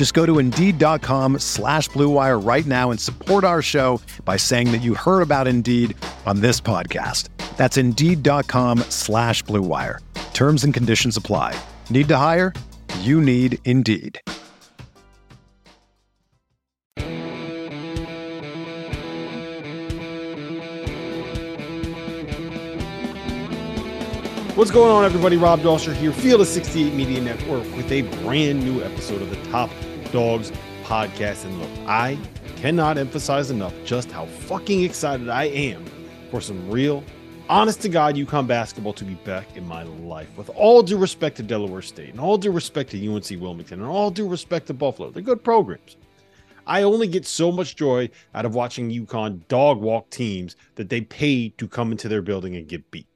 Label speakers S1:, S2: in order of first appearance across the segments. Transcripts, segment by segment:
S1: Just go to Indeed.com slash BlueWire right now and support our show by saying that you heard about Indeed on this podcast. That's Indeed.com slash BlueWire. Terms and conditions apply. Need to hire? You need Indeed.
S2: What's going on, everybody? Rob Dauster here, Field of 68 Media Network, with a brand new episode of the Top Dogs podcast. And look, I cannot emphasize enough just how fucking excited I am for some real, honest to God UConn basketball to be back in my life. With all due respect to Delaware State, and all due respect to UNC Wilmington, and all due respect to Buffalo, they're good programs. I only get so much joy out of watching UConn dog walk teams that they pay to come into their building and get beat.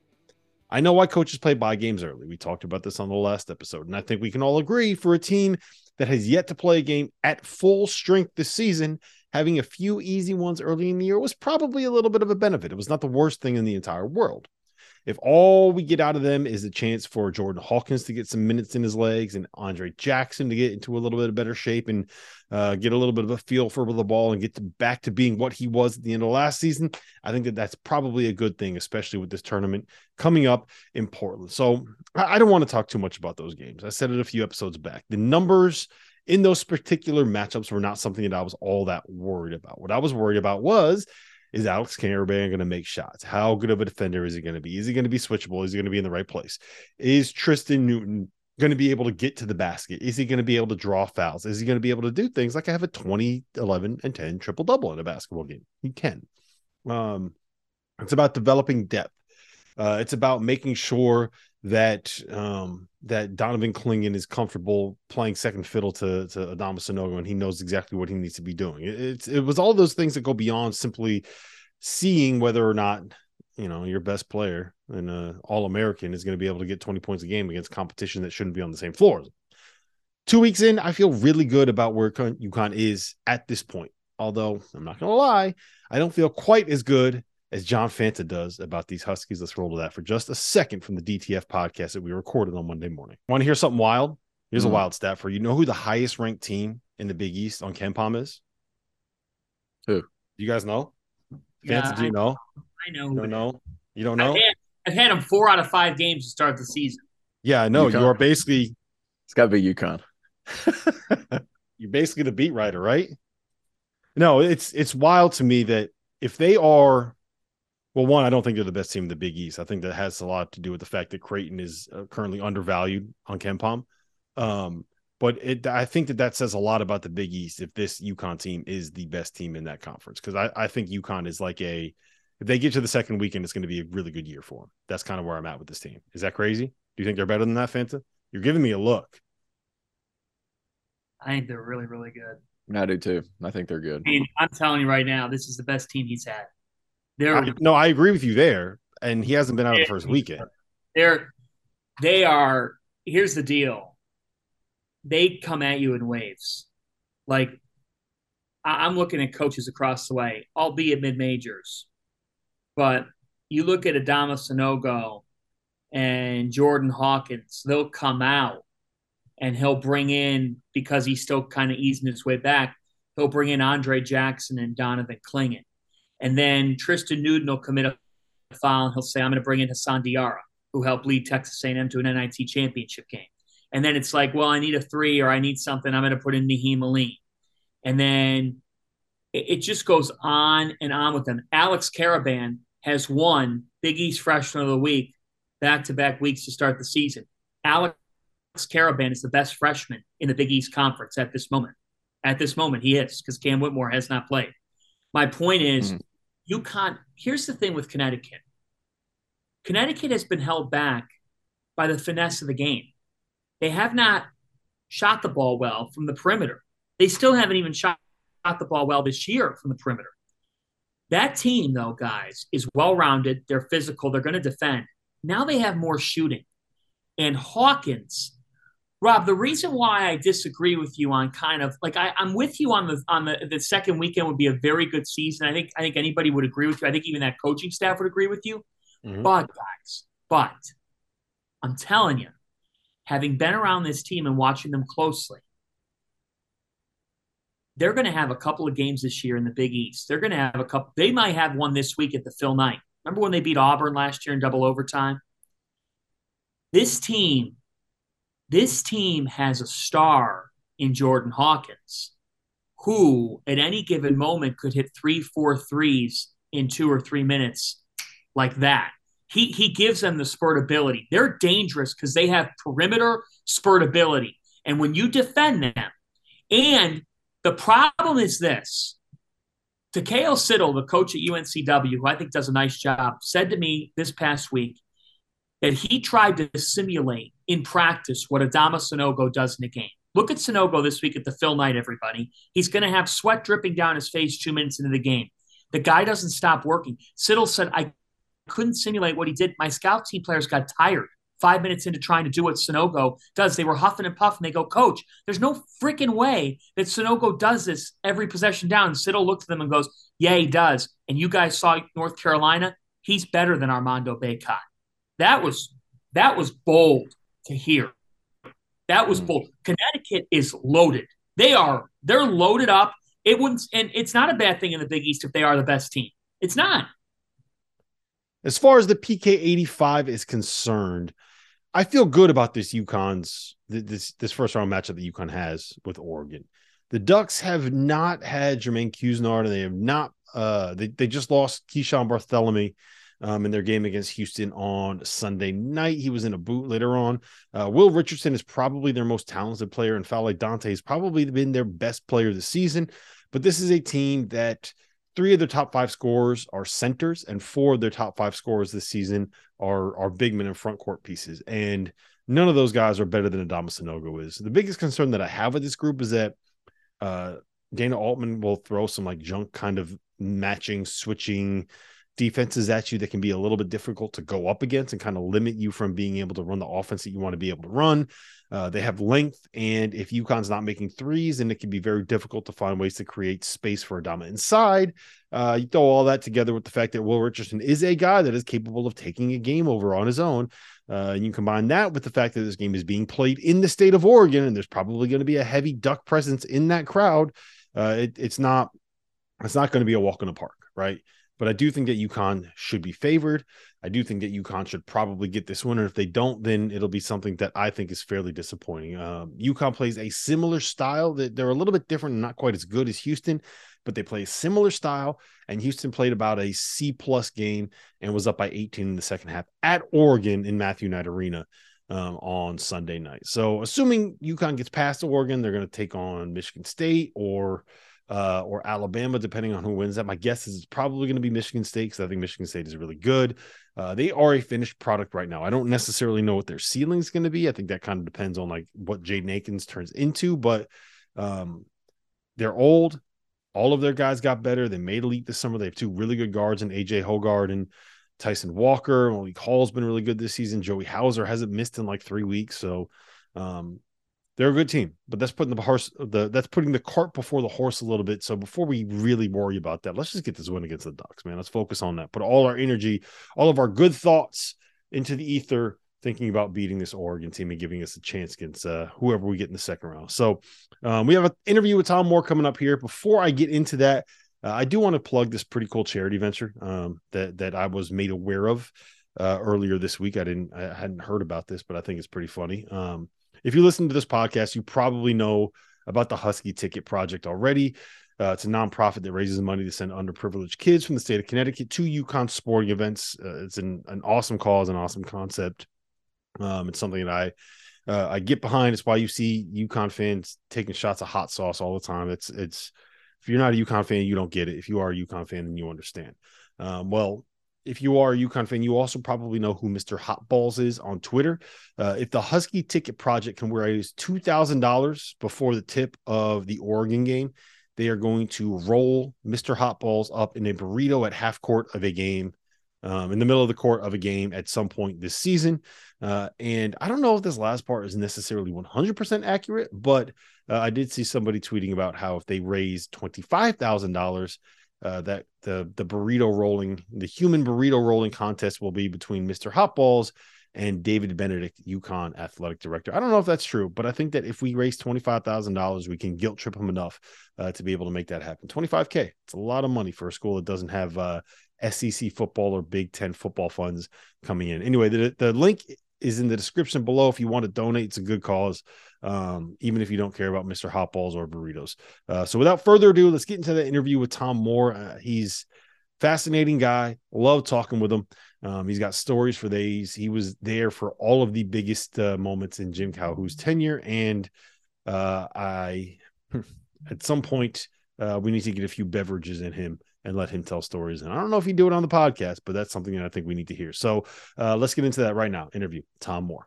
S2: I know why coaches play buy games early. We talked about this on the last episode, and I think we can all agree for a team that has yet to play a game at full strength this season, having a few easy ones early in the year was probably a little bit of a benefit. It was not the worst thing in the entire world. If all we get out of them is a chance for Jordan Hawkins to get some minutes in his legs and Andre Jackson to get into a little bit of better shape and uh, get a little bit of a feel for the ball and get to back to being what he was at the end of last season, I think that that's probably a good thing, especially with this tournament coming up in Portland. So I, I don't want to talk too much about those games. I said it a few episodes back. The numbers in those particular matchups were not something that I was all that worried about. What I was worried about was is Alex Karaban going to make shots? How good of a defender is he going to be? Is he going to be switchable? Is he going to be in the right place? Is Tristan Newton going to be able to get to the basket? Is he going to be able to draw fouls? Is he going to be able to do things like I have a 20, 11, and 10 triple double in a basketball game? He can. Um, it's about developing depth. Uh, it's about making sure that um, that Donovan Clingan is comfortable playing second fiddle to to Adama Sanogo and he knows exactly what he needs to be doing. It, it's it was all those things that go beyond simply seeing whether or not you know your best player and uh, all American is going to be able to get 20 points a game against competition that shouldn't be on the same floor. Two weeks in, I feel really good about where UConn is at this point. Although I'm not going to lie, I don't feel quite as good as John Fanta does about these Huskies. Let's roll to that for just a second from the DTF podcast that we recorded on Monday morning. Want to hear something wild? Here's mm. a wild stat for you. you. Know who the highest ranked team in the Big East on KenPom is?
S3: Who?
S2: You guys know?
S4: Yeah,
S2: Fanta, do you know?
S4: I know.
S2: You don't know? You don't know?
S4: I've had, I've had them four out of five games to start the season.
S2: Yeah, I know. UConn. You are basically.
S3: It's got to be UConn.
S2: You're basically the beat writer, right? No, it's it's wild to me that if they are well, one, I don't think they're the best team in the Big East. I think that has a lot to do with the fact that Creighton is uh, currently undervalued on KenPom. Um, but it, I think that that says a lot about the Big East if this UConn team is the best team in that conference. Because I, I think UConn is like a, if they get to the second weekend, it's going to be a really good year for them. That's kind of where I'm at with this team. Is that crazy? Do you think they're better than that, Fanta? You're giving me a look.
S4: I think they're really, really good.
S3: I do too. I think they're good.
S4: I mean, I'm telling you right now, this is the best team he's had.
S2: I, no, I agree with you there. And he hasn't been out the first weekend.
S4: They're they are here's the deal. They come at you in waves. Like I, I'm looking at coaches across the way, albeit mid majors. But you look at Adama Sanogo and Jordan Hawkins, they'll come out and he'll bring in because he's still kind of easing his way back. He'll bring in Andre Jackson and Donovan Clingan. And then Tristan Newton will commit a foul and he'll say, I'm going to bring in Hassan Diarra, who helped lead Texas A&M to an NIT championship game. And then it's like, well, I need a three or I need something. I'm going to put in Nahiem Alleyne. And then it, it just goes on and on with them. Alex Karaban has won Big East Freshman of the Week back to back weeks to start the season. Alex Karaban is the best freshman in the Big East Conference at this moment. At this moment, he is because Cam Whitmore has not played. My point is, mm. UConn. Here's the thing with Connecticut. Connecticut has been held back by the finesse of the game. They have not shot the ball well from the perimeter. They still haven't even shot, shot the ball well this year from the perimeter. That team, though, guys, is well rounded. They're physical. They're going to defend. Now they have more shooting. And Hawkins, Rob, the reason why I disagree with you on kind of like I, am with you on the on the the second weekend would be a very good season. I think I think anybody would agree with you. I think even that coaching staff would agree with you. Mm-hmm. But guys, but I'm telling you, having been around this team and watching them closely, they're going to have a couple of games this year in the Big East. They're going to have a couple. They might have one this week at the Phil Knight. Remember when they beat Auburn last year in double overtime? This team, this team has a star in Jordan Hawkins, who at any given moment could hit three, four threes in two or three minutes like that. He he gives them the spurt ability. They're dangerous because they have perimeter spurt ability. And when you defend them, and the problem is this Takayo Siddle, the coach at UNCW, who I think does a nice job, said to me this past week that he tried to simulate in practice what Adama Sanogo does in a game. Look at Sanogo this week at the Phil Knight, everybody. He's going to have sweat dripping down his face two minutes into the game. The guy doesn't stop working. Siddle said, I couldn't simulate what he did. My scout team players got tired five minutes into trying to do what Sanogo does. They were huffing and puffing. They go, Coach, there's no freaking way that Sanogo does this every possession down. Siddle looked at them and goes, Yeah, he does. And you guys saw North Carolina. He's better than Armando Bacot. That was that was bold to hear. That was hmm. bold. Connecticut is loaded. They are they're loaded up. It wouldn't and it's not a bad thing in the Big East if they are the best team. It's not.
S2: As far as the PK 85 is concerned, I feel good about this UConn's this this first round matchup that UConn has with Oregon. The Ducks have not had Jermaine Couisnard, and they have not uh they, they just lost Keeshawn Barthelemy um, in their game against Houston on Sunday night. He was in a boot later on. Uh, Will Richardson is probably their most talented player, and N'Faly Dante has probably been their best player this season. But this is a team that three of their top five scorers are centers, and four of their top five scorers this season are are big men and front court pieces. And none of those guys are better than Adama Sanogo is. The biggest concern that I have with this group is that uh, Dana Altman will throw some like junk kind of matching, switching defenses at you that can be a little bit difficult to go up against and kind of limit you from being able to run the offense that you want to be able to run. Uh, they have length, and if UConn's not making threes, then it can be very difficult to find ways to create space for Adama inside. Uh, you throw all that together with the fact that Will Richardson is a guy that is capable of taking a game over on his own. Uh, and you combine that with the fact that this game is being played in the state of Oregon, and there's probably going to be a heavy duck presence in that crowd. Uh, it, it's not it's not going to be a walk in the park, right? But I do think that UConn should be favored. I do think that UConn should probably get this one. And If they don't, then it'll be something that I think is fairly disappointing. Um, UConn plays a similar style that they're a little bit different not quite as good as Houston, but they play a similar style. And Houston played about a C plus game and was up by 18 in the second half at Oregon in Matthew Knight Arena um, on Sunday night. So assuming UConn gets past Oregon, they're going to take on Michigan State or uh, or Alabama, depending on who wins that. My guess is it's probably going to be Michigan State because I think Michigan State is really good. Uh, they are a finished product right now. I don't necessarily know what their ceiling is going to be. I think that kind of depends on like what Jaden Akins turns into, but um, they're old. All of their guys got better. They made elite this summer. They have two really good guards in AJ Hoggard and Tyson Walker. Malik Hall's been really good this season. Joey Hauser hasn't missed in like three weeks. So um, they're a good team, but that's putting the horse the that's putting the cart before the horse a little bit. So before we really worry about that, let's just get this win against the Ducks, man. Let's focus on that. Put all our energy, all of our good thoughts into the ether, thinking about beating this Oregon team and giving us a chance against uh, whoever we get in the second round. So um, we have an interview with Tom Moore coming up here. Before I get into that, uh, I do want to plug this pretty cool charity venture um, that that I was made aware of uh, earlier this week. I didn't I hadn't heard about this, but I think it's pretty funny. Um, if you listen to this podcast, you probably know about the Husky Ticket Project already. Uh, it's a nonprofit that raises money to send underprivileged kids from the state of Connecticut to UConn sporting events. Uh, it's an, an awesome cause, an awesome concept. Um, it's something that I uh, I get behind. It's why you see UConn fans taking shots of hot sauce all the time. It's it's if you're not a UConn fan, you don't get it. If you are a UConn fan, then you understand. Um, well, if you are a UConn fan, you also probably know who Mr. Hot Balls is on Twitter. Uh, if the Husky Ticket Project can raise two thousand dollars before the tip of the Oregon game, they are going to roll Mr. Hot Balls up in a burrito at half court of a game, um, in the middle of the court of a game at some point this season. Uh, and I don't know if this last part is necessarily 100% accurate, but uh, I did see somebody tweeting about how if they raise $25,000, uh, that the the burrito rolling, the human burrito rolling contest will be between Mr. Hot Balls and David Benedict, UConn athletic director. I don't know if that's true, but I think that if we raise twenty five thousand dollars, we can guilt trip him enough uh, to be able to make that happen. Twenty five k, it's a lot of money for a school that doesn't have uh, SEC football or Big Ten football funds coming in. Anyway, the the link is in the description below if you want to donate. It's a good cause, um, even if you don't care about Mr. Hot Balls or burritos. Uh, so without further ado, let's get into the interview with Tom Moore. Uh, he's fascinating guy. Love talking with him. Um, he's got stories for days. He was there for all of the biggest uh, moments in Jim Calhoun's tenure, and uh, I, at some point, uh, we need to get a few beverages in him and let him tell stories. And I don't know if he do it on the podcast, but that's something that I think we need to hear. So uh, let's get into that right now. Interview Tom Moore.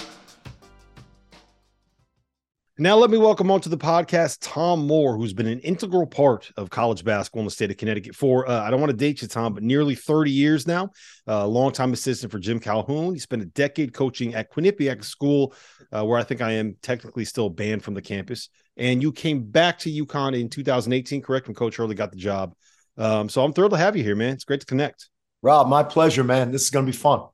S2: Now, let me welcome onto the podcast Tom Moore, who's been an integral part of college basketball in the state of Connecticut for, uh, I don't want to date you, Tom, but nearly 30 years now. A uh, longtime assistant for Jim Calhoun. He spent a decade coaching at Quinnipiac School, uh, where I think I am technically still banned from the campus. And you came back to UConn in 2018, correct? When Coach Hurley got the job. Um, so I'm thrilled to have you here, man. It's great to connect.
S5: Rob, my pleasure, man. This is going to be fun.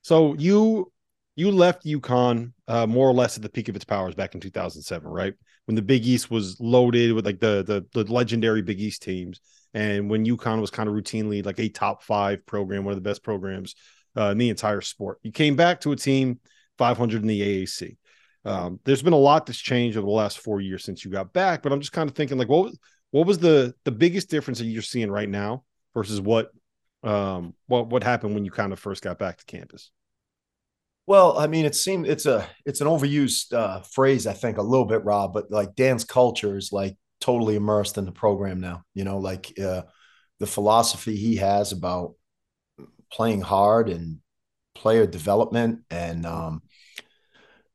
S2: So you you left UConn uh, more or less at the peak of its powers back in 2007, right? When the Big East was loaded with like the the, the legendary Big East teams, and when UConn was kind of routinely like a top five program, one of the best programs uh, in the entire sport. You came back to a team 500 in the AAC. Um, there's been a lot that's changed over the last four years since you got back, but I'm just kind of thinking like, what what was the the biggest difference that you're seeing right now versus what um what what happened when you kind of first got back to campus?
S5: Well, I mean, it seemed it's a it's an overused uh, phrase, I think, a little bit, Rob. But like Dan's culture is like totally immersed in the program now. You know, like uh, the philosophy he has about playing hard and player development and um,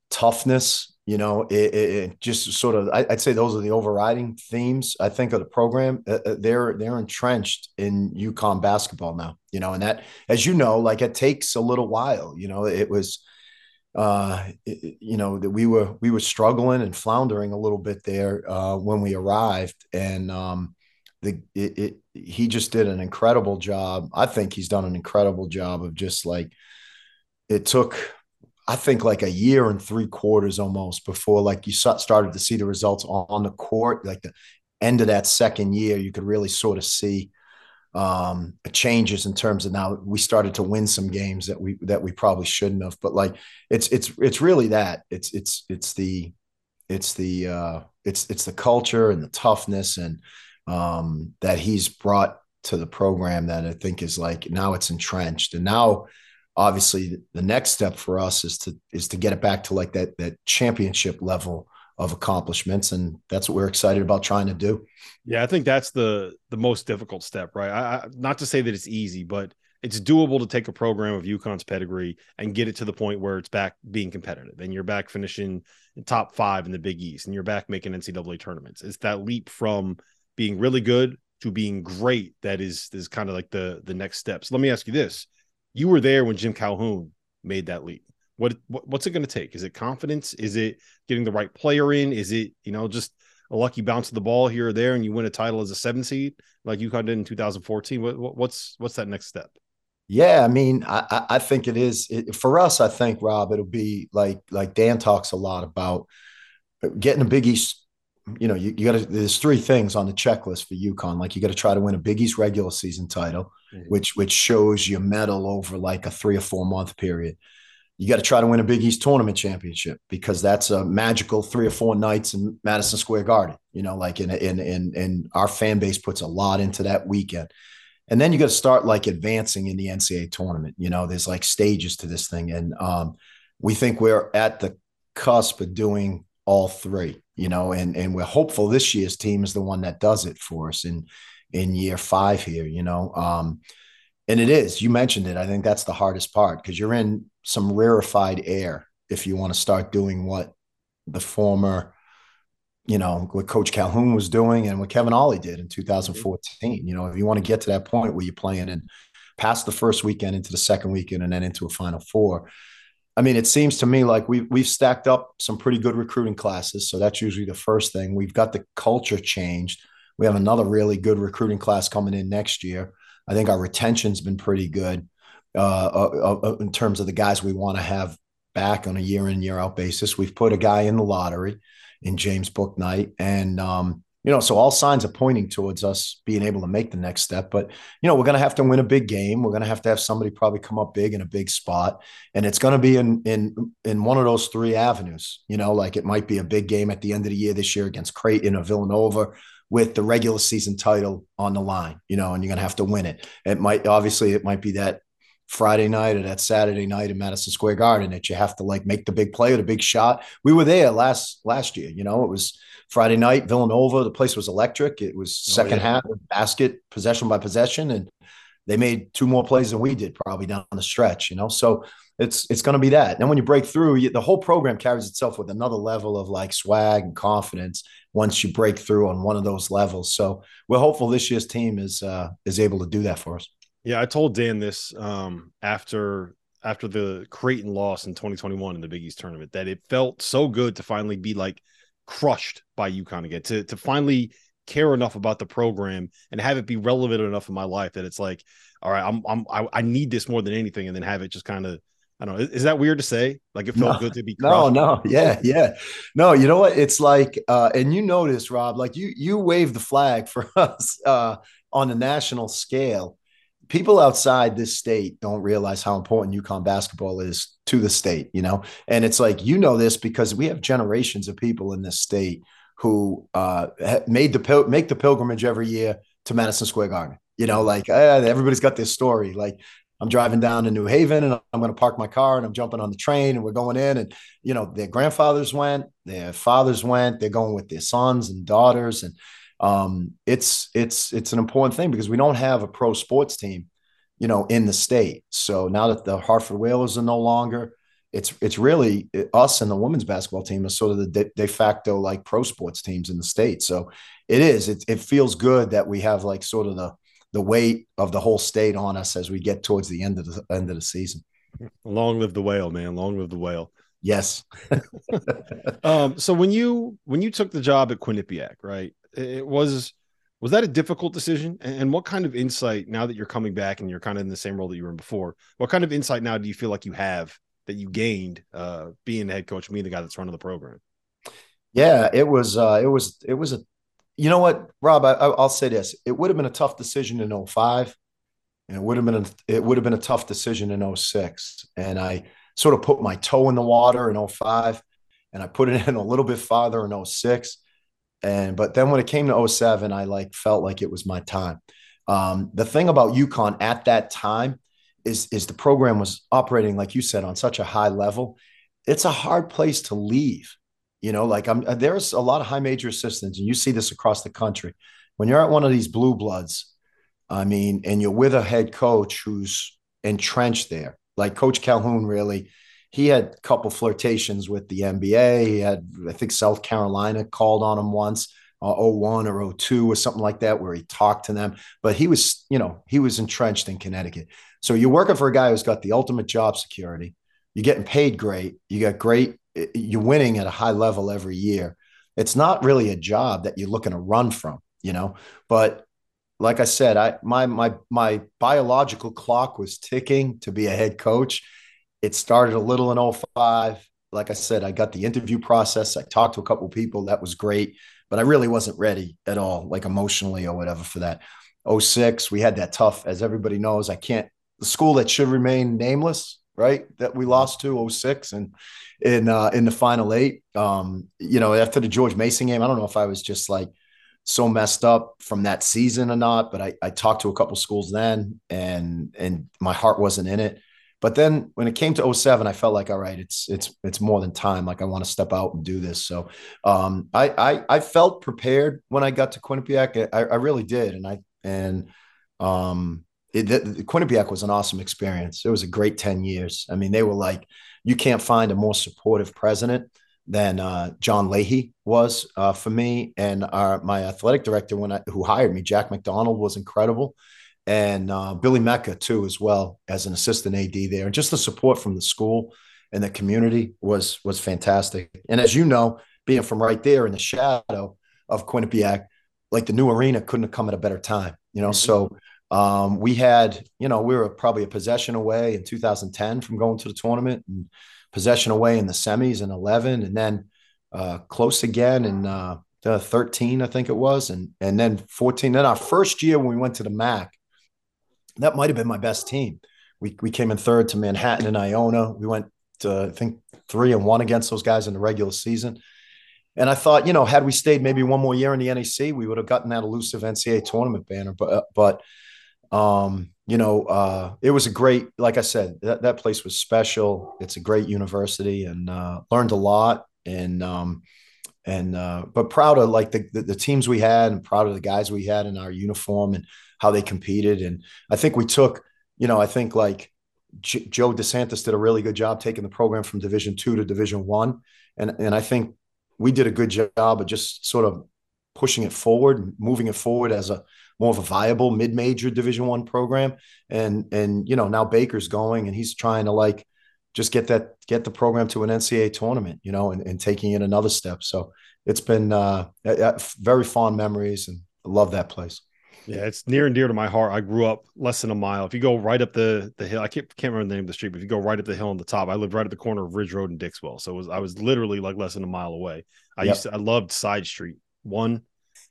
S5: toughness. You know, it, it, just sort of I, would say those are the overriding themes. I think of the program. Uh, uh they're they're entrenched in UConn basketball now you know, and that, as you know, like it takes a little while, you know, it was, uh, it, you know, that we were, we were struggling and floundering a little bit there, uh, when we arrived and, um, the, it, it, he just did an incredible job. I think he's done an incredible job of just like, it took, I think like a year and three quarters almost before like you started to see the results on the court, like the end of that second year, you could really sort of see, um, changes in terms of now we started to win some games that we that we probably shouldn't have. But like it's it's it's really that it's it's it's the it's the uh, it's it's the culture and the toughness and um, that he's brought to the program that I think is like now it's entrenched and now obviously the next step for us is to is to get it back to like that that championship level of accomplishments and that's what we're excited about trying to do
S2: yeah i think that's the the most difficult step right I, I, not to say that it's easy but it's doable to take a program of UConn's pedigree and get it to the point where it's back being competitive and you're back finishing top five in the Big East and you're back making NCAA tournaments. It's that leap from being really good to being great that is is kind of like the the next steps. Let me ask you this: You were there when Jim Calhoun made that leap. What, what what's it going to take? Is it confidence? Is it getting the right player in? Is it you know just a lucky bounce of the ball here or there and you win a title as a seven seed like UConn did in 2014? What, what's what's that next step?
S5: Yeah, I mean, I, I think it is it, for us. I think Rob, it'll be like like Dan talks a lot about getting a Big East. You know, you, you got to. There's three things on the checklist for UConn. Like you got to try to win a Big East regular season title, mm-hmm. which which shows your mettle over like a three or four month period. You got to try to win a Big East tournament championship because that's a magical three or four nights in Madison Square Garden. You know, like in in in, in our fan base puts a lot into that weekend and then you got to start like advancing in the NCAA tournament. You know, there's like stages to this thing, and um, we think we're at the cusp of doing all three. You know, and and we're hopeful this year's team is the one that does it for us in in year five here. You know, um, and it is. You mentioned it. I think that's the hardest part because you're in some rarefied air if you want to start doing what the former you know what Coach Calhoun was doing and what Kevin Ollie did in 2014. You know, if you want to get to that point where you're playing and past the first weekend into the second weekend and then into a Final Four. I mean, it seems to me like we've we've stacked up some pretty good recruiting classes. So that's usually the first thing. We've got the culture changed. We have another really good recruiting class coming in next year. I think our retention's been pretty good uh, uh, uh in terms of the guys we want to have back on a year in year out basis. We've put a guy in the lottery in James Bouknight. And, um, you know, so all signs are pointing towards us being able to make the next step. But, you know, we're going to have to win a big game. We're going to have to have somebody probably come up big in a big spot. And it's going to be in, in, in one of those three avenues, you know, like it might be a big game at the end of the year this year against Creighton or Villanova with the regular season title on the line, you know, and you're going to have to win it. It might, obviously, it might be that Friday night or that Saturday night in Madison Square Garden that you have to like make the big play or the big shot. We were there last last year, you know, it was Friday night, Villanova, the place was electric. It was oh, second oh, yeah. half basket, possession by possession, and they made two more plays than we did probably down the stretch, you know. So it's it's going to be that. And when you break through, you, the whole program carries itself with another level of like swag and confidence once you break through on one of those levels. So we're hopeful this year's team is uh, is able to do that for us.
S2: Yeah, I told Dan this um, after after the Creighton loss in 2021 in the Big East tournament that it felt so good to finally be like crushed by UConn again to to finally care enough about the program and have it be relevant enough in my life that it's like, all right, I'm I'm I, I need this more than anything, and then have it just kind of. I don't know. Is, that weird to say? Like it felt no, good to be
S5: crushed? No, no, yeah, yeah. No, you know what? It's like, uh, and you notice, Rob, like you you wave the flag for us uh, on a national scale people outside this state don't realize how important UConn basketball is to the state, you know? And it's like, you know, this because we have generations of people in this state who uh, made the pil- make the pilgrimage every year to Madison Square Garden. You know, like uh, everybody's got this story. Like I'm driving down to New Haven and I'm going to park my car and I'm jumping on the train and we're going in and you know their grandfathers went, their fathers went, they're going with their sons and daughters and um, it's it's it's an important thing because we don't have a pro sports team, you know, in the state. So now that the Hartford Whalers are no longer, it's it's really us and the women's basketball team is sort of the de, de, facto like pro sports teams in the state. So it is. It, it feels good that we have like sort of the the weight of the whole state on us as we get towards the end of the end of the season.
S2: Long live the whale, man! Long live the whale.
S5: Yes.
S2: um, so when you when you took the job at Quinnipiac, right? It was was that a difficult decision? And what kind of insight now that you're coming back and you're kind of in the same role that you were in before what kind of insight now do you feel like you have that you gained uh, being the head coach being the guy that's running the program?
S5: Yeah it was uh, it was it was a you know what rob I, will say this. It would have been a tough decision in 05 and it would have been a, it would have been a tough decision in 06 and i sort of put my toe in the water in 05 and i put it in a little bit farther in 06 and but then when it came to 07, I like felt like it was my time. Um, the thing about UConn at that time is is the program was operating like you said on such a high level. It's a hard place to leave. You know, like I'm there's a lot of high major assistants, and you see this across the country. When you're at one of these blue bloods, I mean, and you're with a head coach who's entrenched there, like Coach Calhoun really he had a couple flirtations with the NBA. He had, I think, South Carolina called on him once, uh, 01 or 02 or something like that, where he talked to them. But he was, you know, he was entrenched in Connecticut. So you're working for a guy who's got the ultimate job security. You're getting paid great. You got great. You're winning at a high level every year. It's not really a job that you're looking to run from, you know. But like I said, I my my my biological clock was ticking to be a head coach it started a little in 05. Like I said, I got the interview process. I talked to a couple people. That was great, but I really wasn't ready at all, like emotionally or whatever for that. 06, we had that tough, as everybody knows. I can't, the school that should remain nameless, right? That we lost to 06 and in uh, in the final eight. Um, you know, after the George Mason game, I don't know if I was just like so messed up from that season or not, but I, I talked to a couple schools then and and my heart wasn't in it. But then when it came to 07, I felt like, all right, it's it's it's more than time. Like I want to step out and do this. So um, I, I I felt prepared when I got to Quinnipiac. I, I really did, and I and um, it, the, the Quinnipiac was an awesome experience. It was a great 10 years. I mean, they were like, you can't find a more supportive president than uh, John Lahey was uh, for me. And our, my athletic director, when I, who hired me, Jack McDonald, was incredible and uh, Billy Mecca too, as well as an assistant AD there, and just the support from the school and the community was was fantastic. And as you know, being from right there in the shadow of Quinnipiac, like the new arena couldn't have come at a better time, you know. Mm-hmm. So um, we had, you know, we were probably a possession away in 2010 from going to the tournament, and possession away in the semis in 11, and then uh, close again in uh, 13, I think it was, and and then 14. Then our first year when we went to the MAAC that might have been my best team. We, we came in third to Manhattan and Iona. We went to, I think, three and one against those guys in the regular season. And I thought, you know, had we stayed maybe one more year in the NEC, we would have gotten that elusive NCAA tournament banner. But, uh, but, um, you know, uh, it was a great, like I said, that, that place was special. It's a great university and uh, learned a lot. And, um, and, uh, but proud of like the, the, the teams we had and proud of the guys we had in our uniform and how they competed. And I think we took, you know, I think like J- Joe DeSantis did a really good job taking the program from Division two to Division one, and and I think we did a good job of just sort of pushing it forward, moving it forward as a more of a viable mid-major Division one program. And and you know now Baker's going and he's trying to like just get that get the program to an NCAA tournament, you know, and, and taking it another step. So it's been uh, very fond memories and I love that place.
S2: Yeah, it's near and dear to my heart. I grew up less than a mile. If you go right up the the hill, I can't can't remember the name of the street, but if you go right up the hill on the top, I lived right at the corner of Ridge Road and Dixwell. So it was I was literally like less than a mile away. I yep. used to I loved Side Street. One,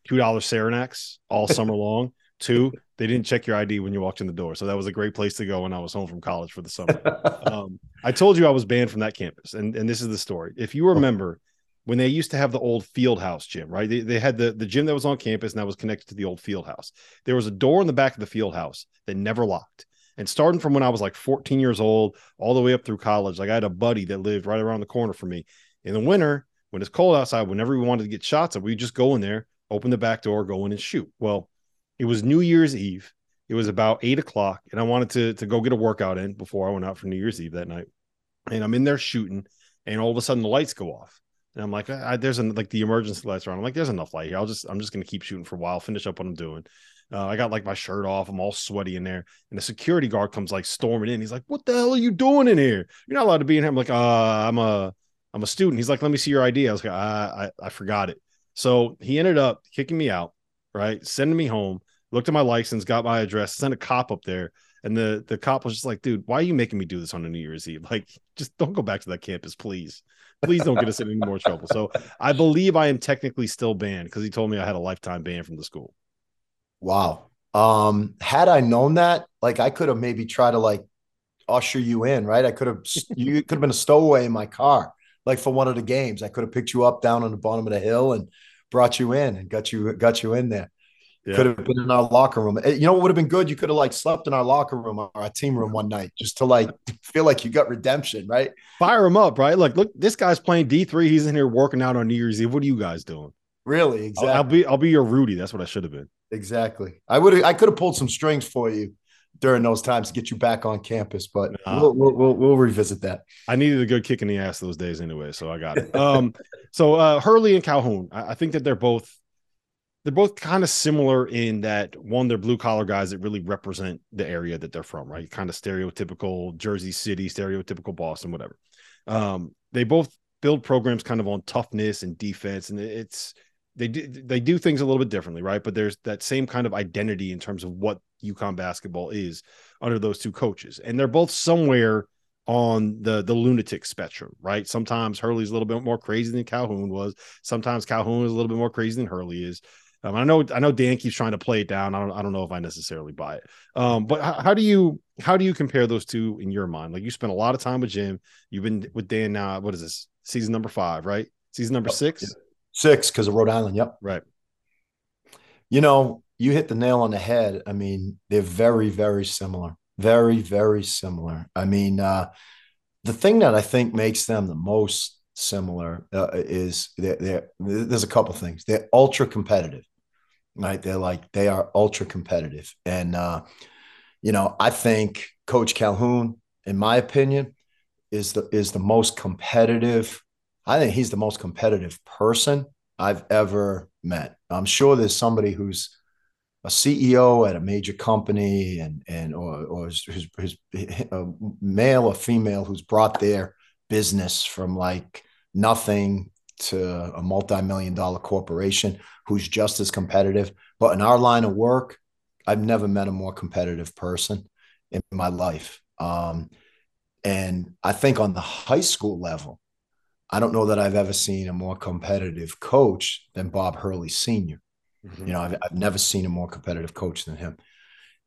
S2: two dollar Saranacs all summer long. Two, they didn't check your ID when you walked in the door. So that was a great place to go when I was home from college for the summer. um, I told you I was banned from that campus, and and this is the story. If you remember when they used to have the old field house gym, right? They, they had the, the gym that was on campus and that was connected to the old field house. There was a door in the back of the field house that never locked. And starting from when I was like 14 years old, all the way up through college, like I had a buddy that lived right around the corner from me. In the winter, when it's cold outside, whenever we wanted to get shots we just go in there, open the back door, go in and shoot. Well, it was New Year's Eve. It was about eight o'clock, and I wanted to, to go get a workout in before I went out for New Year's Eve that night. And I'm in there shooting, and all of a sudden the lights go off. And I'm like, I, there's an, like the emergency lights are on. I'm like, there's enough light here. I'll just, I'm just to keep shooting for a while, finish up what I'm doing. Uh, I got like my shirt off. I'm all sweaty in there. And the security guard comes like storming in. He's like, what the hell are you doing in here? You're not allowed to be in here. I'm like, uh, I'm a, I'm a student. He's like, let me see your ID. I was like, I, I, I forgot it. So he ended up kicking me out, right? Sending me home, looked at my license, got my address, sent a cop up there. And the, the cop was just like, dude, why are you making me do this on a New Year's Eve? Like, just don't go back to that campus, please. Please don't get us in any more trouble. So I believe I am technically still banned because he told me I had a lifetime ban from the school.
S5: Wow. Um, had I known that, like I could have maybe tried to like usher you in, right? I could have you could have been a stowaway in my car, like for one of the games. I could have picked you up down on the bottom of the hill and brought you in and got you got you in there.
S2: Yeah.
S5: Could have been in our locker room. Eh, You know what would have been good? You could have like slept in our locker room or our team room one night just to like feel like you got redemption, right?
S2: Fire him up, right? Like, look, this guy's playing D three. He's in here working out on New Year's Eve. What are you guys doing?
S5: Really,
S2: I'll,
S5: exactly.
S2: I'll be I'll be your Rudy. That's what I should have been.
S5: Exactly. I would I could have pulled some strings for you during those times to get you back on campus, but
S2: Nah.
S5: we'll, we'll, we'll we'll revisit that.
S2: I needed a good kick in the ass those days anyway, so I got it. Um, so uh, Hurley and Calhoun, I, I think that they're both they're both kind of similar in that one, they're blue collar guys that really represent the area that they're from, right? Kind of stereotypical Jersey City, stereotypical Boston, whatever. Um, they both build programs kind of on toughness and defense, and it's they do they do things a little bit differently, right? But there's that same kind of identity in terms of what UConn basketball is under those two coaches, and they're both somewhere on the the lunatic spectrum, right? Sometimes Hurley's a little bit more crazy than Calhoun was. Sometimes Calhoun is a little bit more crazy than Hurley is. Um, I know I know Dan keeps trying to play it down. I don't I don't know if I necessarily buy it. Um, but how, how do you how do you compare those two in your mind? Like you spent a lot of time with Jim. You've been with Dan now. What is this season number five? Right? Season number six.
S5: Six because of Rhode Island. Yep.
S2: Right.
S5: You know, you hit the nail on the head. I mean, they're very, very similar. Very, very similar. I mean, uh, the thing that I think makes them the most similar uh, is they're, they're, there's a couple things. They're ultra competitive, right? They're like they are ultra competitive, and uh, you know, I think Coach Calhoun, in my opinion, is the is the most competitive. I think he's the most competitive person I've ever met. I'm sure there's somebody who's a CEO at a major company and and or or his, his a male or female who's brought their business from like nothing to a multi-million dollar corporation who's just as competitive. But in our line of work, I've never met a more competitive person in my life. Um, and I think on the high school level, I don't know that I've ever seen a more competitive coach than Bob Hurley Sr. You know, I've, I've never seen a more competitive coach than him,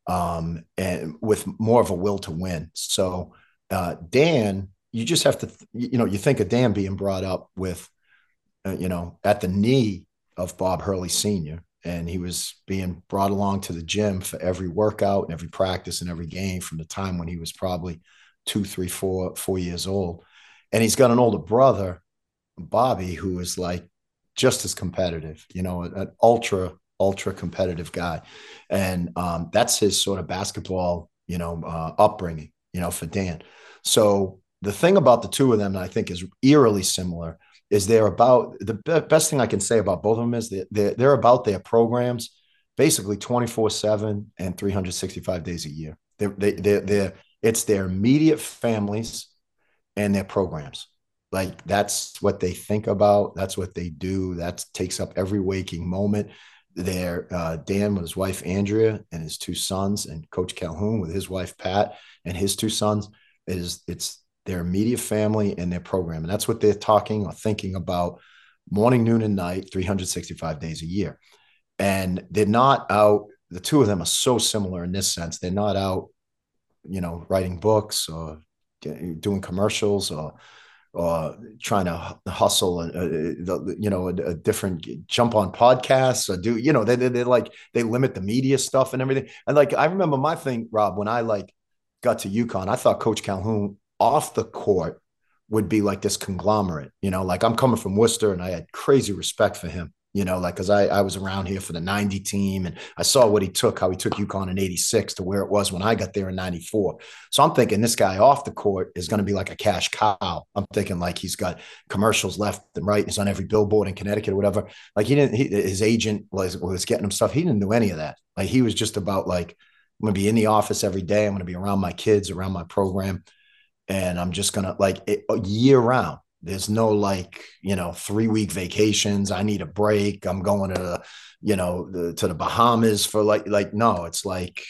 S5: um, and with more of a will to win. So, uh, Dan, you just have to, you know, you think of Dan being brought up with, you know, at the knee of Bob Hurley Sr., and he was being brought along to the gym for every workout and every practice and every game from the time when he was probably two, three, four, four years old. And he's got an older brother, Bobby, who is like just as competitive, you know, an ultra, ultra competitive guy. And um, that's his sort of basketball, you know, uh, upbringing, you know, for Dan. So the thing about the two of them that I think is eerily similar is they're about the best thing I can say about both of them is that they're, they're about their programs basically 24 7 and 365 days a year. They're, they, they're, they're, it's their immediate families and their programs. Like that's what they think about. That's what they do. That takes up every waking moment. There, uh, Dan with his wife Andrea and his two sons, and Coach Calhoun with his wife Pat and his two sons. It is it's their immediate family and their program, and that's what they're talking or thinking about morning, noon, and night, 365 days a year. And they're not out. The two of them are so similar in this sense. They're not out, you know, writing books or doing commercials or or trying to hustle a, a, you know a, a, different jump on podcasts or do you know they, they they like they limit the media stuff and everything and like I remember my thing Rob when I like got to UConn I thought Coach Calhoun off the court would be like this conglomerate you know like I'm coming from Worcester and I had crazy respect for him you know, like because I, I was around here for the 90 team and I saw what he took, how he took UConn in 86 to where it was when I got there in 94. So I'm thinking this guy off the court is going to be like a cash cow. I'm thinking like he's got commercials left and right. He's on every billboard in Connecticut or whatever. Like he didn't, he, his agent was, was getting him stuff. He didn't do any of that. Like he was just about like, I'm going to be in the office every day. I'm going to be around my kids, around my program. And I'm just to like it, year round. There's no like, you know, three week vacations. I need a break. I'm going to, you know, the, to the Bahamas for like, like, no, it's like,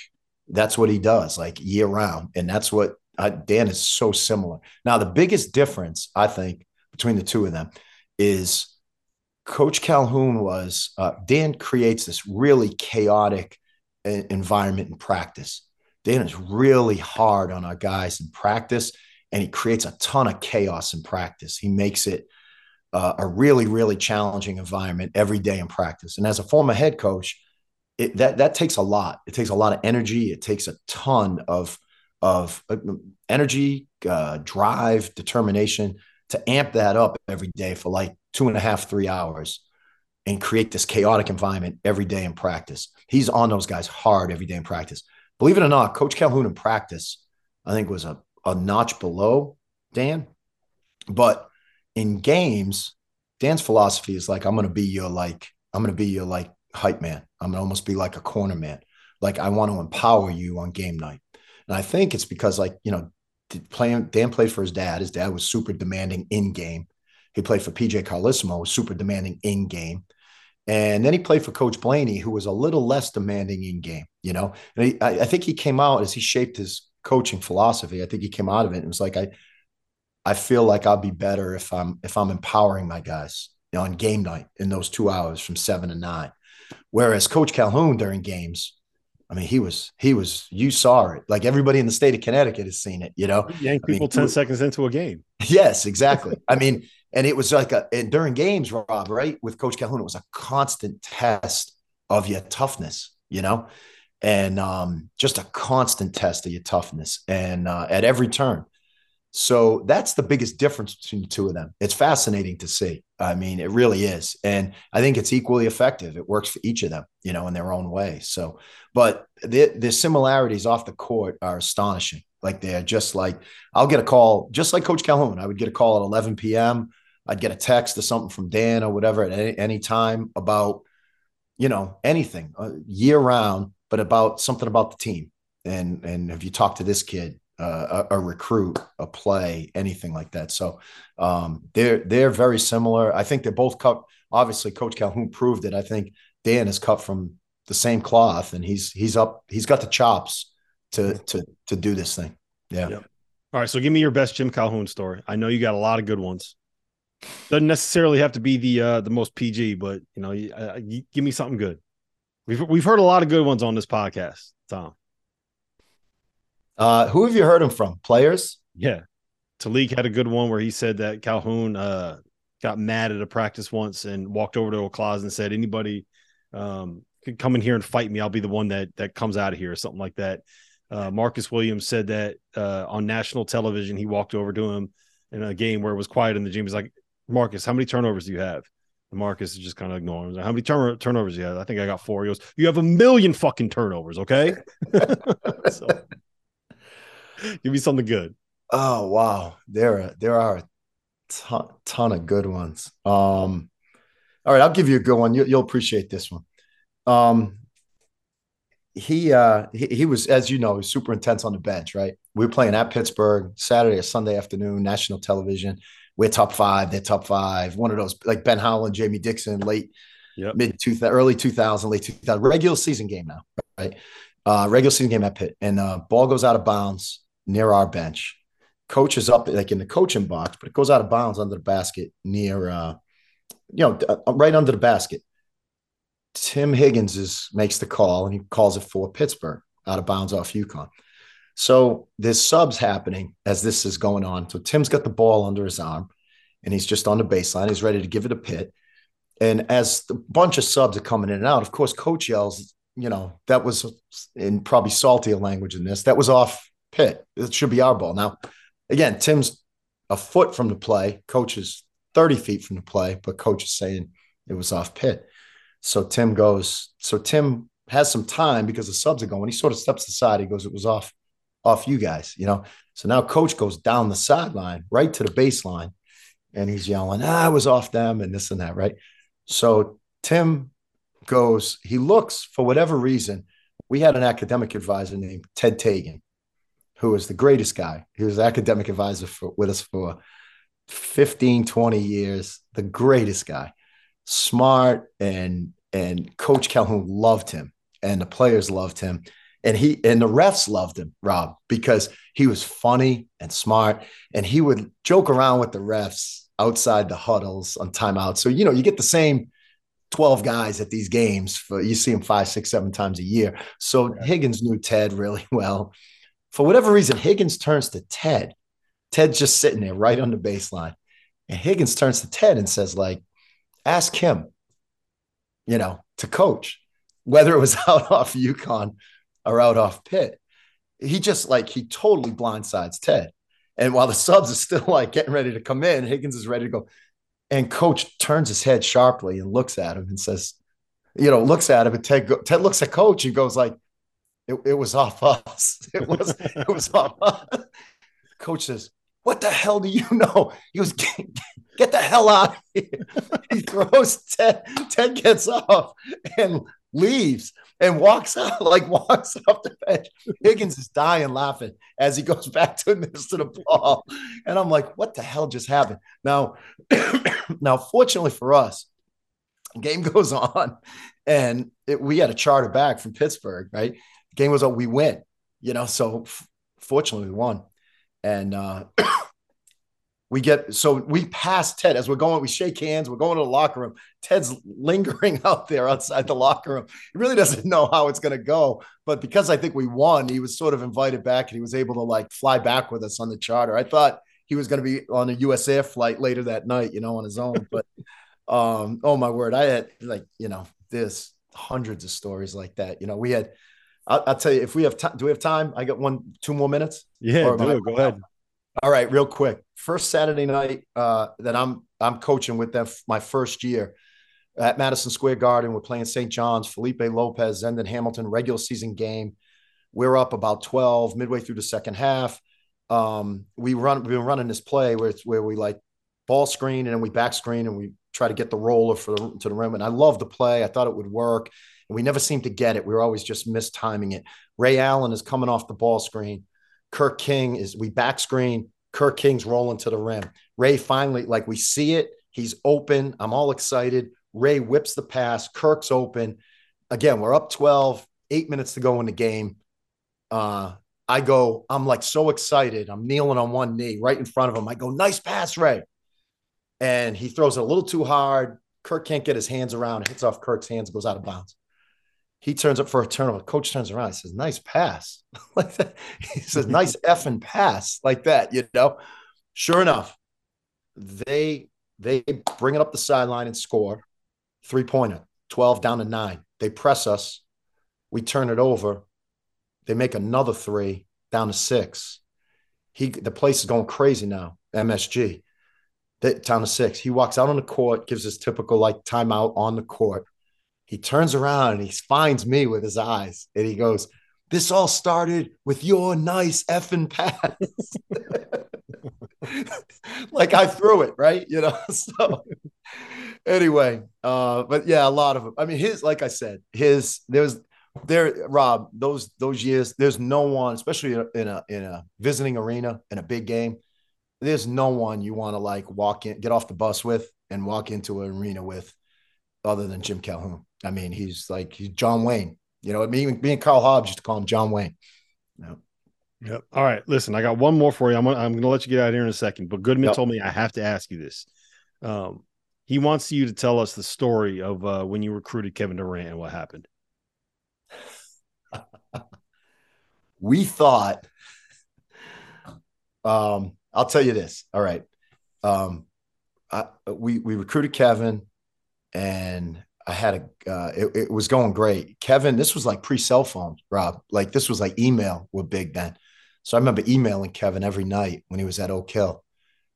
S5: that's what he does like year round. And that's what uh, Dan is so similar. Now, the biggest difference, I think, between the two of them is Coach Calhoun was, uh, Dan creates this really chaotic environment in practice. Dan is really hard on our guys in practice and he creates a ton of chaos in practice. He makes it uh, a really, really challenging environment every day in practice. And as a former head coach, it, that that takes a lot. It takes a lot of energy. It takes a ton of of uh, energy, uh, drive, determination to amp that up every day for like two and a half, three hours and create this chaotic environment every day in practice. He's on those guys hard every day in practice. Believe it or not, Coach Calhoun in practice, I think was a, a notch below Dan. But in games, Dan's philosophy is like, I'm gonna be your like, I'm gonna be your like hype man. I'm gonna almost be like a corner man. Like I want to empower you on game night. And I think it's because like, you know, playing Dan played for his dad. His dad was super demanding in game. He played for PJ Carlesimo, was super demanding in game. And then he played for Coach Blaney, who was a little less demanding in game, you know. And he, I, I, think he came out as he shaped his coaching philosophy. I think he came out of it and was like, I, I feel like I'll be better if I'm if I'm empowering my guys you know, on game night in those two hours from seven to nine. Whereas Coach Calhoun during games, I mean, he was he was you saw it. Like everybody in the state of Connecticut has seen it. You know,
S2: yank people I mean, ten seconds into a game.
S5: Yes, exactly. I mean, and it was like a and during games, Rob, right, with Coach Calhoun, it was a constant test of your toughness, you know, and um, just a constant test of your toughness, and uh, at every turn. So that's the biggest difference between the two of them. It's fascinating to see. I mean, it really is, and I think it's equally effective. It works for each of them, you know, in their own way. So, but the the similarities off the court are astonishing. Like they're just like I'll get a call, just like Coach Calhoun. I would get a call at 11 p.m. I'd get a text or something from Dan or whatever at any, any time about, you know, anything uh, year round, but about something about the team. And and have you talked to this kid, uh, a, a, recruit, a play, anything like that? So um, they're they're very similar. I think they're both cut. Obviously, Coach Calhoun proved it. I think Dan is cut from the same cloth, and he's he's up. He's got the chops to to to do this thing. Yeah. Yep.
S2: All right. So give me your best Jim Calhoun story. I know you got a lot of good ones. Doesn't necessarily have to be the uh, the most PG, but you know, uh, give me something good. We've we've heard a lot of good ones on this podcast, Tom.
S5: Uh, who have you heard them from? Players?
S2: Yeah, Taliek had a good one where he said that Calhoun uh, got mad at a practice once and walked over to a closet and said, "Anybody um, can come in here and fight me. I'll be the one that that comes out of here," or something like that. Uh, Marcus Williams said that uh, on national television. He walked over to him in a game where it was quiet in the gym. He's like, Marcus, how many turnovers do you have? And Marcus is just kind of ignoring him. How many turn- turnovers do you have? I think I got four. He goes, You have a million fucking turnovers, okay? so, give me something good.
S5: Oh wow. There are there are a ton, ton of good ones. Um all right, I'll give you a good one. You, will appreciate this one. Um, he uh he, he was as you know, super intense on the bench, right? We were playing at Pittsburgh Saturday or Sunday afternoon, national television we're top five, they're top five. One of those like Ben Howland, Jamie Dixon, late yep. mid two early 2000, late 2000, regular season game now, right? Uh, regular season game at Pitt, and uh, ball goes out of bounds near our bench. Coach is up like in the coaching box, but it goes out of bounds under the basket near, uh, you know, uh, right under the basket. Tim Higgins is makes the call, and he calls it for Pittsburgh out of bounds off UConn. So there's subs happening as this is going on. So Tim's got the ball under his arm and he's just on the baseline. He's ready to give it a pit. And as a bunch of subs are coming in and out, of course, coach yells, you know, that was in probably saltier language than this, that was off pit. It should be our ball. Now, again, Tim's a foot from the play. Coach is 30 feet from the play, but coach is saying it was off pit. So Tim goes, so Tim has some time because the subs are going. He sort of steps aside. He goes, it was off off you guys, you know. So now coach goes down the sideline, right to the baseline, and he's yelling, ah, I was off them and this and that, right? So Tim goes, he looks for whatever reason. We had an academic advisor named Ted Tagan, who was the greatest guy. He was academic advisor for, with us for 15, 20 years, the greatest guy, smart and and Coach Calhoun loved him and the players loved him and he and the refs loved him, Rob, because he was funny and smart, and he would joke around with the refs outside the huddles on timeout. So you know, you get the same 12 guys at these games for you see him five, six, seven times a year. So Higgins knew Ted really well. For whatever reason, Higgins turns to Ted. Ted's just sitting there right on the baseline. And Higgins turns to Ted and says, like, ask him, you know, to coach. whether it was out off UConn or out off pit, he just like he totally blindsides Ted. And while the subs are still like getting ready to come in, Higgins is ready to go. And coach turns his head sharply and looks at him and says, you know, looks at him and Ted, go, Ted looks at coach and goes like, it, it was off us. It was, it was off us. Coach says, what the hell do you know? He goes, get, get the hell out he throws Ted. Ted gets off and leaves and walks out, like walks off the bench. Higgins is dying laughing as he goes back to administer the ball. And I'm like, what the hell just happened? Now, now, fortunately for us, game goes on and it, we had a charter back from Pittsburgh, right? Game was on, we win, you know, so f- fortunately we won. And uh, we get so we pass Ted as we're going, we shake hands, we're going to the locker room. Ted's lingering out there outside the locker room. He really doesn't know how it's going to go, but because I think we won, he was sort of invited back and he was able to like fly back with us on the charter. I thought he was going to be on a US Air flight later that night, you know, on his own. But um, oh my word, I had like, you know, there's hundreds of stories like that. You know, we had I'll, I'll, tell you if we have time. Do we have time? I got one, two more minutes.
S2: Yeah, do. Go ahead.
S5: All right, real quick. First Saturday night uh, that I'm I'm coaching with them my first year at Madison Square Garden. We're playing St. John's, Felipe Lopez, Zendon Hamilton regular season game. We're up about 12 midway through the second half. Um, we run we've been running this play where it's where we like ball screen and then we back screen and we try to get the roller for the, to the rim. And I love the play. I thought it would work. And we never seemed to get it. We were always just mistiming it. Ray Allen is coming off the ball screen. Kirk King is we back screen. Kirk King's rolling to the rim. Ray finally, like we see it, he's open. I'm all excited. Ray whips the pass. Kirk's open. Again, we're up 12, eight minutes to go in the game. Uh, I go, I'm like so excited. I'm kneeling on one knee right in front of him. I go, nice pass, Ray. And he throws it a little too hard. Kirk can't get his hands around. It hits off Kirk's hands, goes out of bounds. He turns up for a turnover. Coach turns around. He says, "Nice pass." like that. He says, "Nice effing pass," like that. You know. Sure enough, they they bring it up the sideline and score three pointer, twelve down to nine. They press us. We turn it over. They make another three down to six. He the place is going crazy now. MSG. down to six. He walks out on the court, gives his typical like timeout on the court he turns around and he finds me with his eyes and he goes, This all started with your nice effing pass. like I threw it, right? You know, so anyway, uh, but yeah, a lot of them. I mean, his, like I said, his, there's, there, Rob, those, those years, there's no one, especially in a, in a visiting arena in a big game, there's no one you want to like walk in, get off the bus with and walk into an arena with other than Jim Calhoun. I mean, he's like he's John Wayne. You know, me, me and Karl Hobbs used to call him John Wayne.
S2: Yep. Yep. All right. Listen, I got one more for you. I'm gonna, I'm gonna let you get out here in a second. But Goodman yep. told me I have to ask you this. Um, he wants you to tell us the story of uh, when you recruited Kevin Durant and what happened.
S5: we thought. Um, I'll tell you this. All right. Um, I, we we recruited Kevin, and I had a, uh, it, it, was going great. Kevin, this was like pre cell phone, Rob. Like this was like email with big then. So I remember emailing Kevin every night when he was at Oak Hill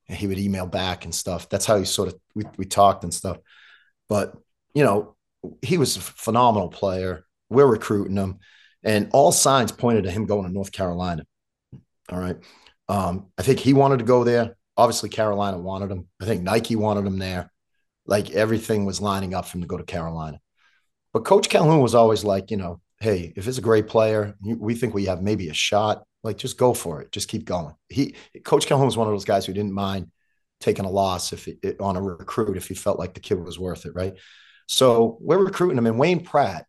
S5: and he would email back and stuff. That's how he sort of, we, we talked and stuff. But, you know, he was a phenomenal player. We're recruiting him and all signs pointed to him going to North Carolina. All right. Um, I think he wanted to go there. Obviously, Carolina wanted him. I think Nike wanted him there like everything was lining up for him to go to Carolina. But Coach Calhoun was always like, you know, hey, if it's a great player, we think we have maybe a shot. Like, just go for it. Just keep going. He, Coach Calhoun was one of those guys who didn't mind taking a loss if it, it, on a recruit if he felt like the kid was worth it, right? So we're recruiting him, and Wayne Pratt,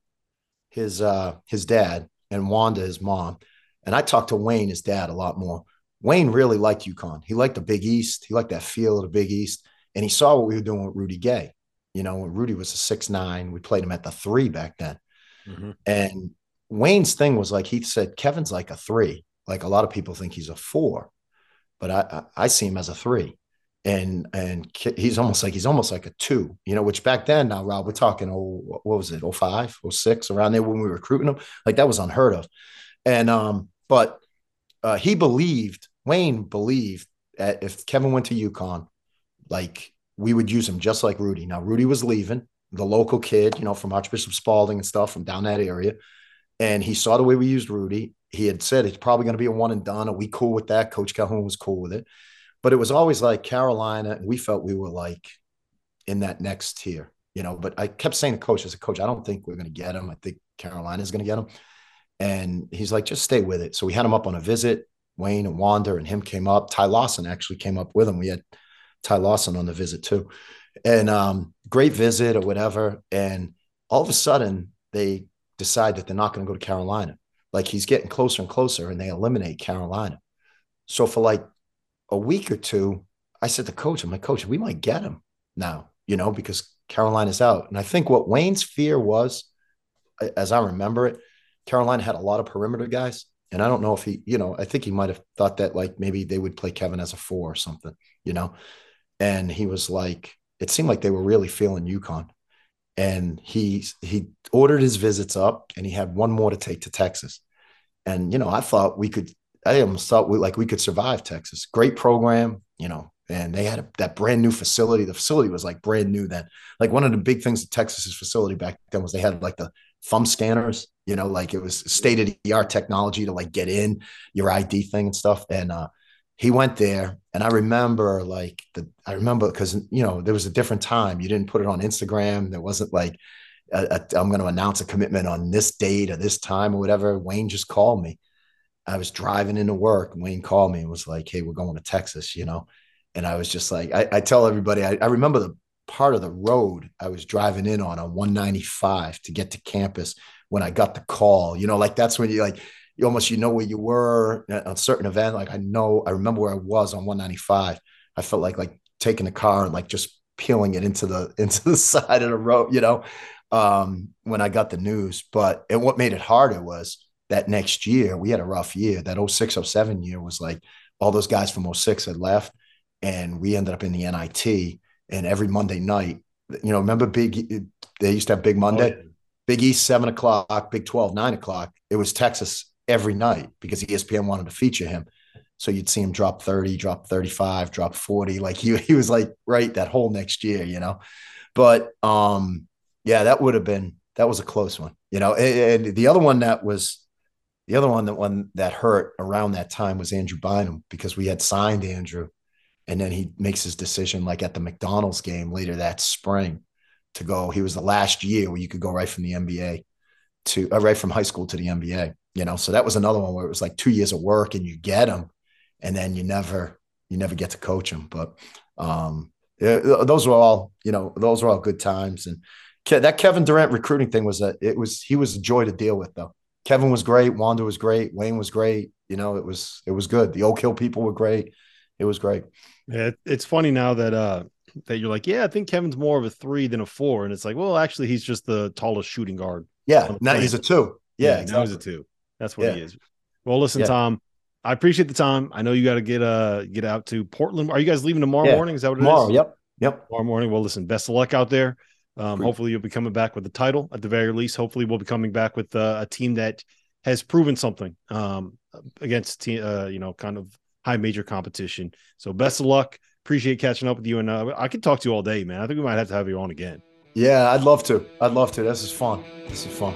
S5: his uh, his dad, and Wanda, his mom, and I talked to Wayne, his dad, a lot more. Wayne really liked UConn. He liked the Big East. He liked that feel of the Big East. And he saw what we were doing with Rudy Gay. You know, when Rudy was a six nine, we played him at the three back then. Mm-hmm. And Wayne's thing was like he said, Kevin's like a three. Like a lot of people think he's a four, but I, I, I see him as a three. and and he's almost like he's almost like a two, you know. Which back then, now Rob, we're talking oh, what was it, oh five, oh six, around there when we were recruiting him, like that was unheard of. And um, but uh, he believed Wayne believed that if Kevin went to UConn, like we would use him just like Rudy. Now Rudy was leaving, the local kid, you know, from Archbishop Spalding and stuff from down that area, and he saw the way we used Rudy. He had said it's probably going to be a one and done. Are we cool with that? Coach Calhoun was cool with it. But it was always like Carolina. And we felt we were like in that next tier, you know. But I kept saying to coach, as a coach, I don't think we're going to get him. I think Carolina's going to get him. And he's like, just stay with it. So we had him up on a visit. Wayne and Wanda and him came up. Ty Lawson actually came up with him. We had Ty Lawson on the visit too. And um, great visit or whatever. And all of a sudden, they decide that they're not going to go to Carolina. Like he's getting closer and closer, and they eliminate Carolina. So for like a week or two, I said to coach, I'm like, coach, we might get him now, you know, because Carolina's out. And I think what Wayne's fear was, as I remember it, Carolina had a lot of perimeter guys. And I don't know if he, you know, I think he might have thought that like maybe they would play Kevin as a four or something, you know. And he was like, it seemed like they were really feeling UConn. And he he ordered his visits up and he had one more to take to Texas. And you know, I thought we could I almost thought we like we could survive Texas. Great program, you know, and they had a, that brand new facility. The facility was like brand new then. Like one of the big things at Texas's facility back then was they had like the thumb scanners, you know, like it was state of the art technology to like get in your ID thing and stuff. And uh, he went there, and I remember like the I remember because you know there was a different time. You didn't put it on Instagram. There wasn't like i am going to announce a commitment on this date or this time or whatever. Wayne just called me I was driving into work. Wayne called me and was like, Hey, we're going to Texas, you know? And I was just like, I, I tell everybody, I, I, remember the part of the road I was driving in on on 195 to get to campus when I got the call, you know, like that's when you like, you almost, you know, where you were at a certain event. Like I know, I remember where I was on 195. I felt like, like taking the car and like just peeling it into the, into the side of the road, you know, um, when I got the news, but, and what made it harder was, that next year we had a rough year. That 06, 07 year was like all those guys from 06 had left, and we ended up in the NIT. And every Monday night, you know, remember Big? They used to have Big Monday, oh, yeah. Big East seven o'clock, Big 12 nine o'clock. It was Texas every night because ESPN wanted to feature him. So you'd see him drop 30, drop 35, drop 40. Like he, he was like right that whole next year, you know. But um, yeah, that would have been that was a close one, you know. And, and the other one that was the other one that one that hurt around that time was Andrew Bynum because we had signed Andrew, and then he makes his decision like at the McDonald's game later that spring to go. He was the last year where you could go right from the NBA to uh, right from high school to the NBA. You know, so that was another one where it was like two years of work and you get them and then you never you never get to coach them But um, those were all you know those were all good times and that Kevin Durant recruiting thing was a it was he was a joy to deal with though. Kevin was great. Wanda was great. Wayne was great. You know, it was it was good. The Oak Hill people were great. It was great.
S2: Yeah, it's funny now that uh that you're like, yeah, I think Kevin's more of a three than a four, and it's like, well, actually, he's just the tallest shooting guard.
S5: Yeah, now he's a two. Yeah, yeah
S2: exactly. now he's a two. That's what yeah. he is. Well, listen, yeah. Tom, I appreciate the time. I know you got to get uh get out to Portland. Are you guys leaving tomorrow morning? Is that what it
S5: tomorrow,
S2: is?
S5: Yep. Yep.
S2: Tomorrow morning. Well, listen, best of luck out there. Um, hopefully, you'll be coming back with the title at the very least. Hopefully, we'll be coming back with uh, a team that has proven something um, against uh, you know kind of high major competition. So best of luck. Appreciate catching up with you, and uh, I could talk to you all day, man. I think we might have to have you on again.
S5: Yeah, I'd love to. I'd love to. This is fun. This is fun.